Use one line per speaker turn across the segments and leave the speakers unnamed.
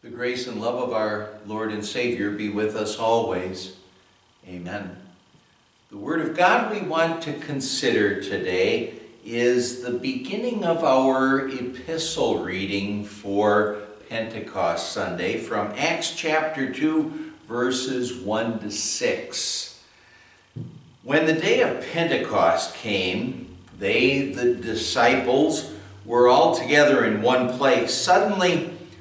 The grace and love of our Lord and Savior be with us always. Amen. The Word of God we want to consider today is the beginning of our epistle reading for Pentecost Sunday from Acts chapter 2, verses 1 to 6. When the day of Pentecost came, they, the disciples, were all together in one place. Suddenly,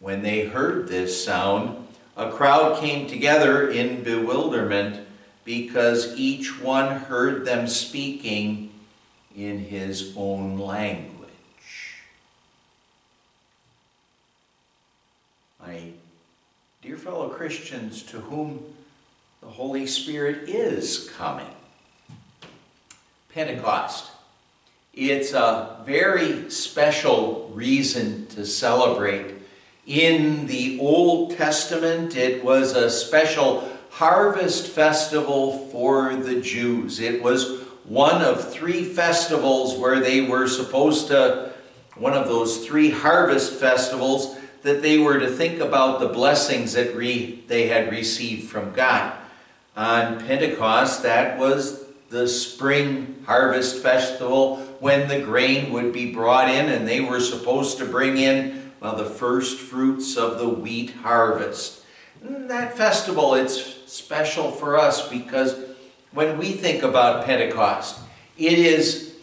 When they heard this sound, a crowd came together in bewilderment because each one heard them speaking in his own language. My dear fellow Christians, to whom the Holy Spirit is coming, Pentecost. It's a very special reason to celebrate in the Old Testament, it was a special harvest festival for the Jews. It was one of three festivals where they were supposed to, one of those three harvest festivals that they were to think about the blessings that re, they had received from God. On Pentecost, that was the spring harvest festival when the grain would be brought in and they were supposed to bring in well, the first fruits of the wheat harvest. That festival, it's special for us because when we think about Pentecost, it is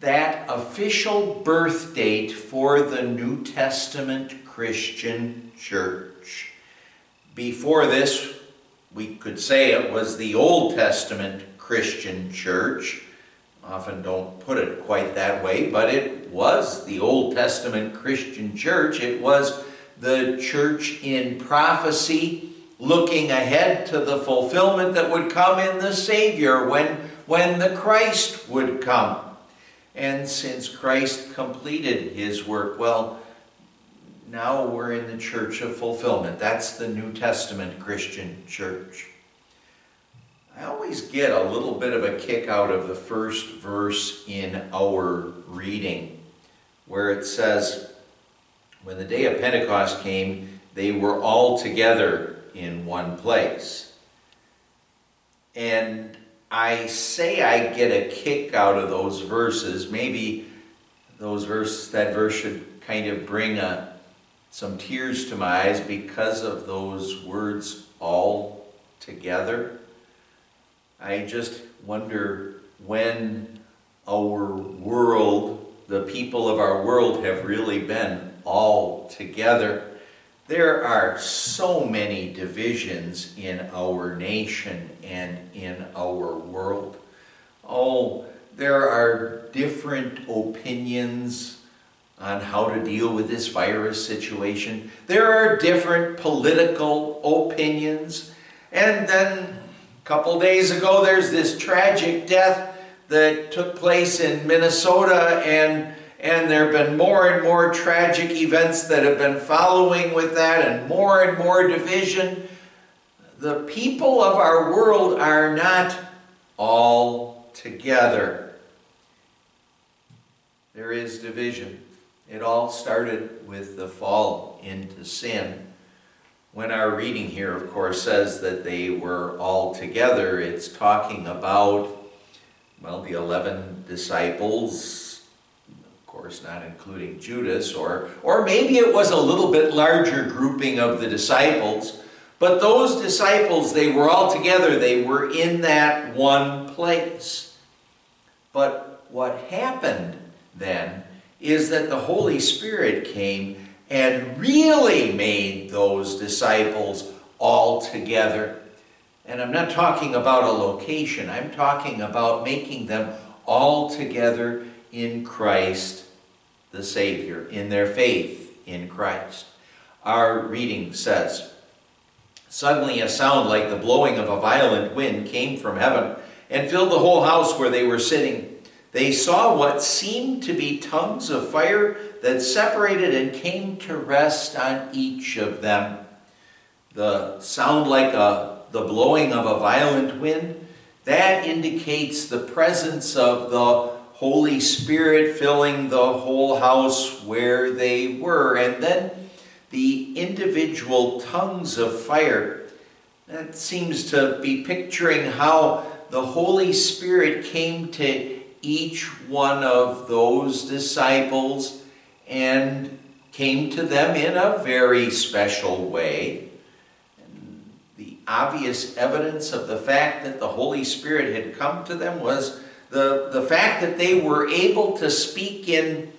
that official birth date for the New Testament Christian church. Before this, we could say it was the Old Testament Christian church often don't put it quite that way, but it was the Old Testament Christian church. It was the church in prophecy looking ahead to the fulfillment that would come in the Savior when, when the Christ would come. And since Christ completed his work, well, now we're in the church of fulfillment. That's the New Testament Christian church. I always get a little bit of a kick out of the first verse in our reading, where it says, When the day of Pentecost came, they were all together in one place. And I say I get a kick out of those verses. Maybe those verses, that verse should kind of bring a, some tears to my eyes because of those words all together. I just wonder when our world, the people of our world, have really been all together. There are so many divisions in our nation and in our world. Oh, there are different opinions on how to deal with this virus situation. There are different political opinions. And then couple days ago, there's this tragic death that took place in Minnesota, and, and there have been more and more tragic events that have been following with that, and more and more division. The people of our world are not all together. There is division. It all started with the fall into sin. When our reading here, of course, says that they were all together, it's talking about, well, the 11 disciples, of course, not including Judas, or, or maybe it was a little bit larger grouping of the disciples. But those disciples, they were all together, they were in that one place. But what happened then is that the Holy Spirit came and really made those disciples all together. And I'm not talking about a location, I'm talking about making them all together in Christ the Savior, in their faith in Christ. Our reading says Suddenly, a sound like the blowing of a violent wind came from heaven and filled the whole house where they were sitting. They saw what seemed to be tongues of fire that separated and came to rest on each of them. The sound like a, the blowing of a violent wind, that indicates the presence of the Holy Spirit filling the whole house where they were. And then the individual tongues of fire. That seems to be picturing how the Holy Spirit came to each one of those disciples and came to them in a very special way. And the obvious evidence of the fact that the Holy Spirit had come to them was the, the fact that they were able to speak in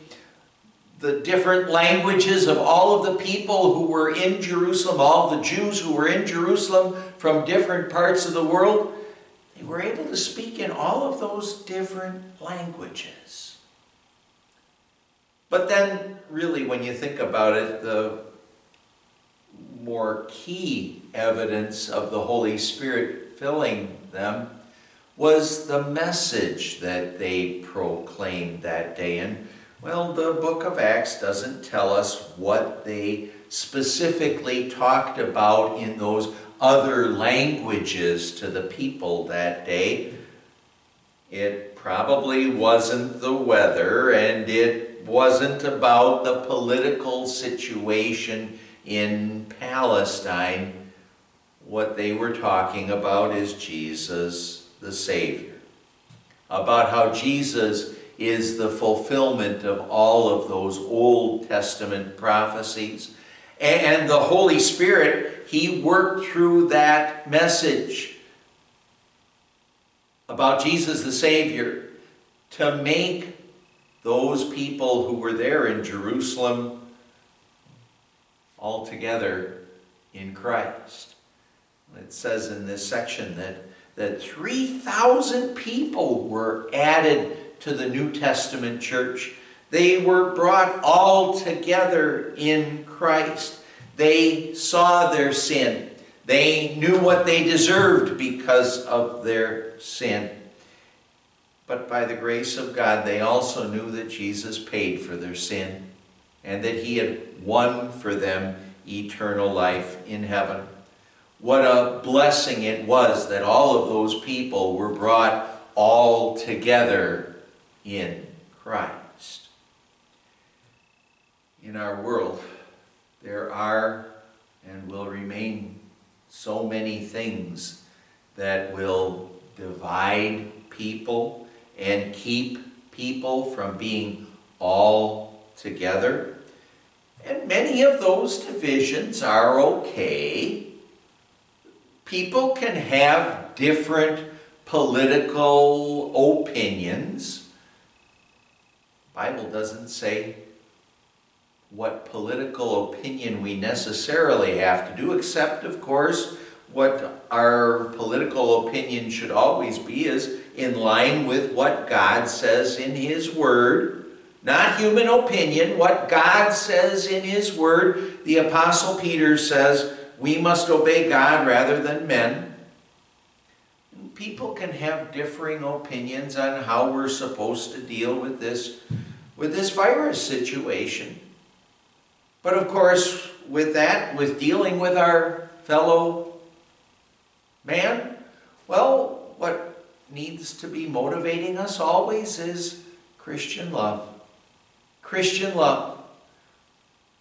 the different languages of all of the people who were in Jerusalem, all the Jews who were in Jerusalem from different parts of the world, they were able to speak in all of those different languages. But then, really, when you think about it, the more key evidence of the Holy Spirit filling them was the message that they proclaimed that day. And well, the book of Acts doesn't tell us what they specifically talked about in those other languages to the people that day. It probably wasn't the weather, and it wasn't about the political situation in Palestine. What they were talking about is Jesus the Savior. About how Jesus is the fulfillment of all of those Old Testament prophecies. And the Holy Spirit, He worked through that message about Jesus the Savior to make those people who were there in Jerusalem all together in Christ. It says in this section that, that 3,000 people were added to the New Testament church. They were brought all together in Christ. They saw their sin. They knew what they deserved because of their sin. But by the grace of God, they also knew that Jesus paid for their sin and that he had won for them eternal life in heaven. What a blessing it was that all of those people were brought all together in Christ. In our world, there are and will remain so many things that will divide people and keep people from being all together. And many of those divisions are okay. People can have different political opinions. Bible doesn't say what political opinion we necessarily have to do, except, of course, what our political opinion should always be is in line with what God says in His Word, not human opinion, what God says in His Word. The Apostle Peter says we must obey God rather than men. People can have differing opinions on how we're supposed to deal with this with this virus situation. But of course, with that, with dealing with our fellow man, well, what needs to be motivating us always is Christian love. Christian love.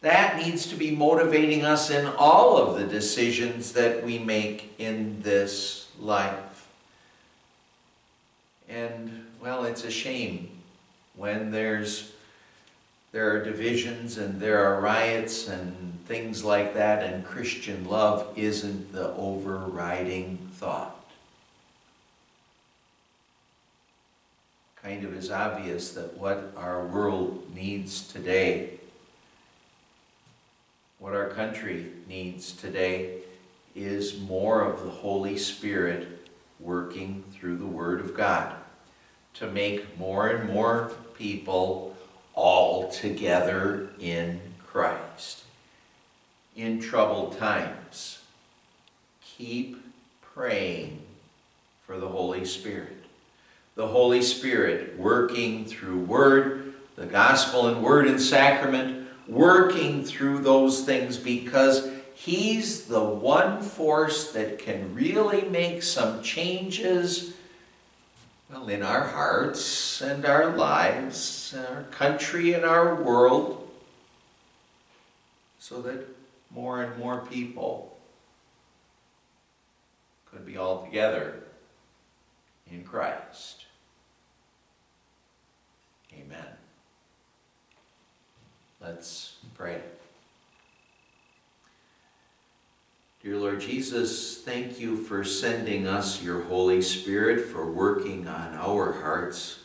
That needs to be motivating us in all of the decisions that we make in this life. And, well, it's a shame when there's there are divisions and there are riots and things like that, and Christian love isn't the overriding thought. Kind of is obvious that what our world needs today, what our country needs today, is more of the Holy Spirit working through the Word of God to make more and more people all together in Christ. in troubled times. Keep praying for the Holy Spirit. The Holy Spirit working through Word, the Gospel and Word and Sacrament, working through those things because He's the one force that can really make some changes well, in our hearts and our lives, our country and our world, so that more and more people could be all together in Christ. Amen. Let's pray. Dear Lord Jesus, thank you for sending us your Holy Spirit for working on our hearts.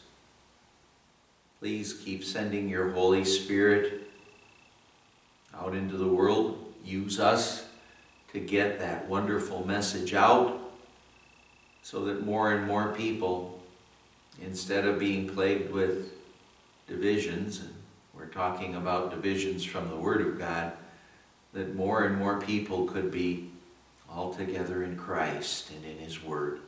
Please keep sending your Holy Spirit out into the world. Use us to get that wonderful message out so that more and more people, instead of being plagued with divisions, and we're talking about divisions from the Word of God, that more and more people could be all together in Christ and in His Word.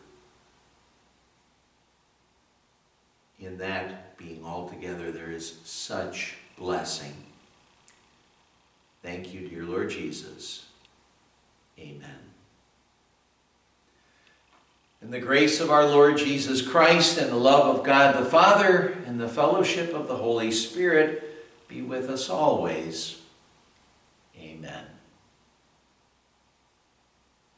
In that being all together, there is such blessing. Thank you, dear Lord Jesus. Amen. And the grace of our Lord Jesus Christ and the love of God the Father and the fellowship of the Holy Spirit be with us always. Amen.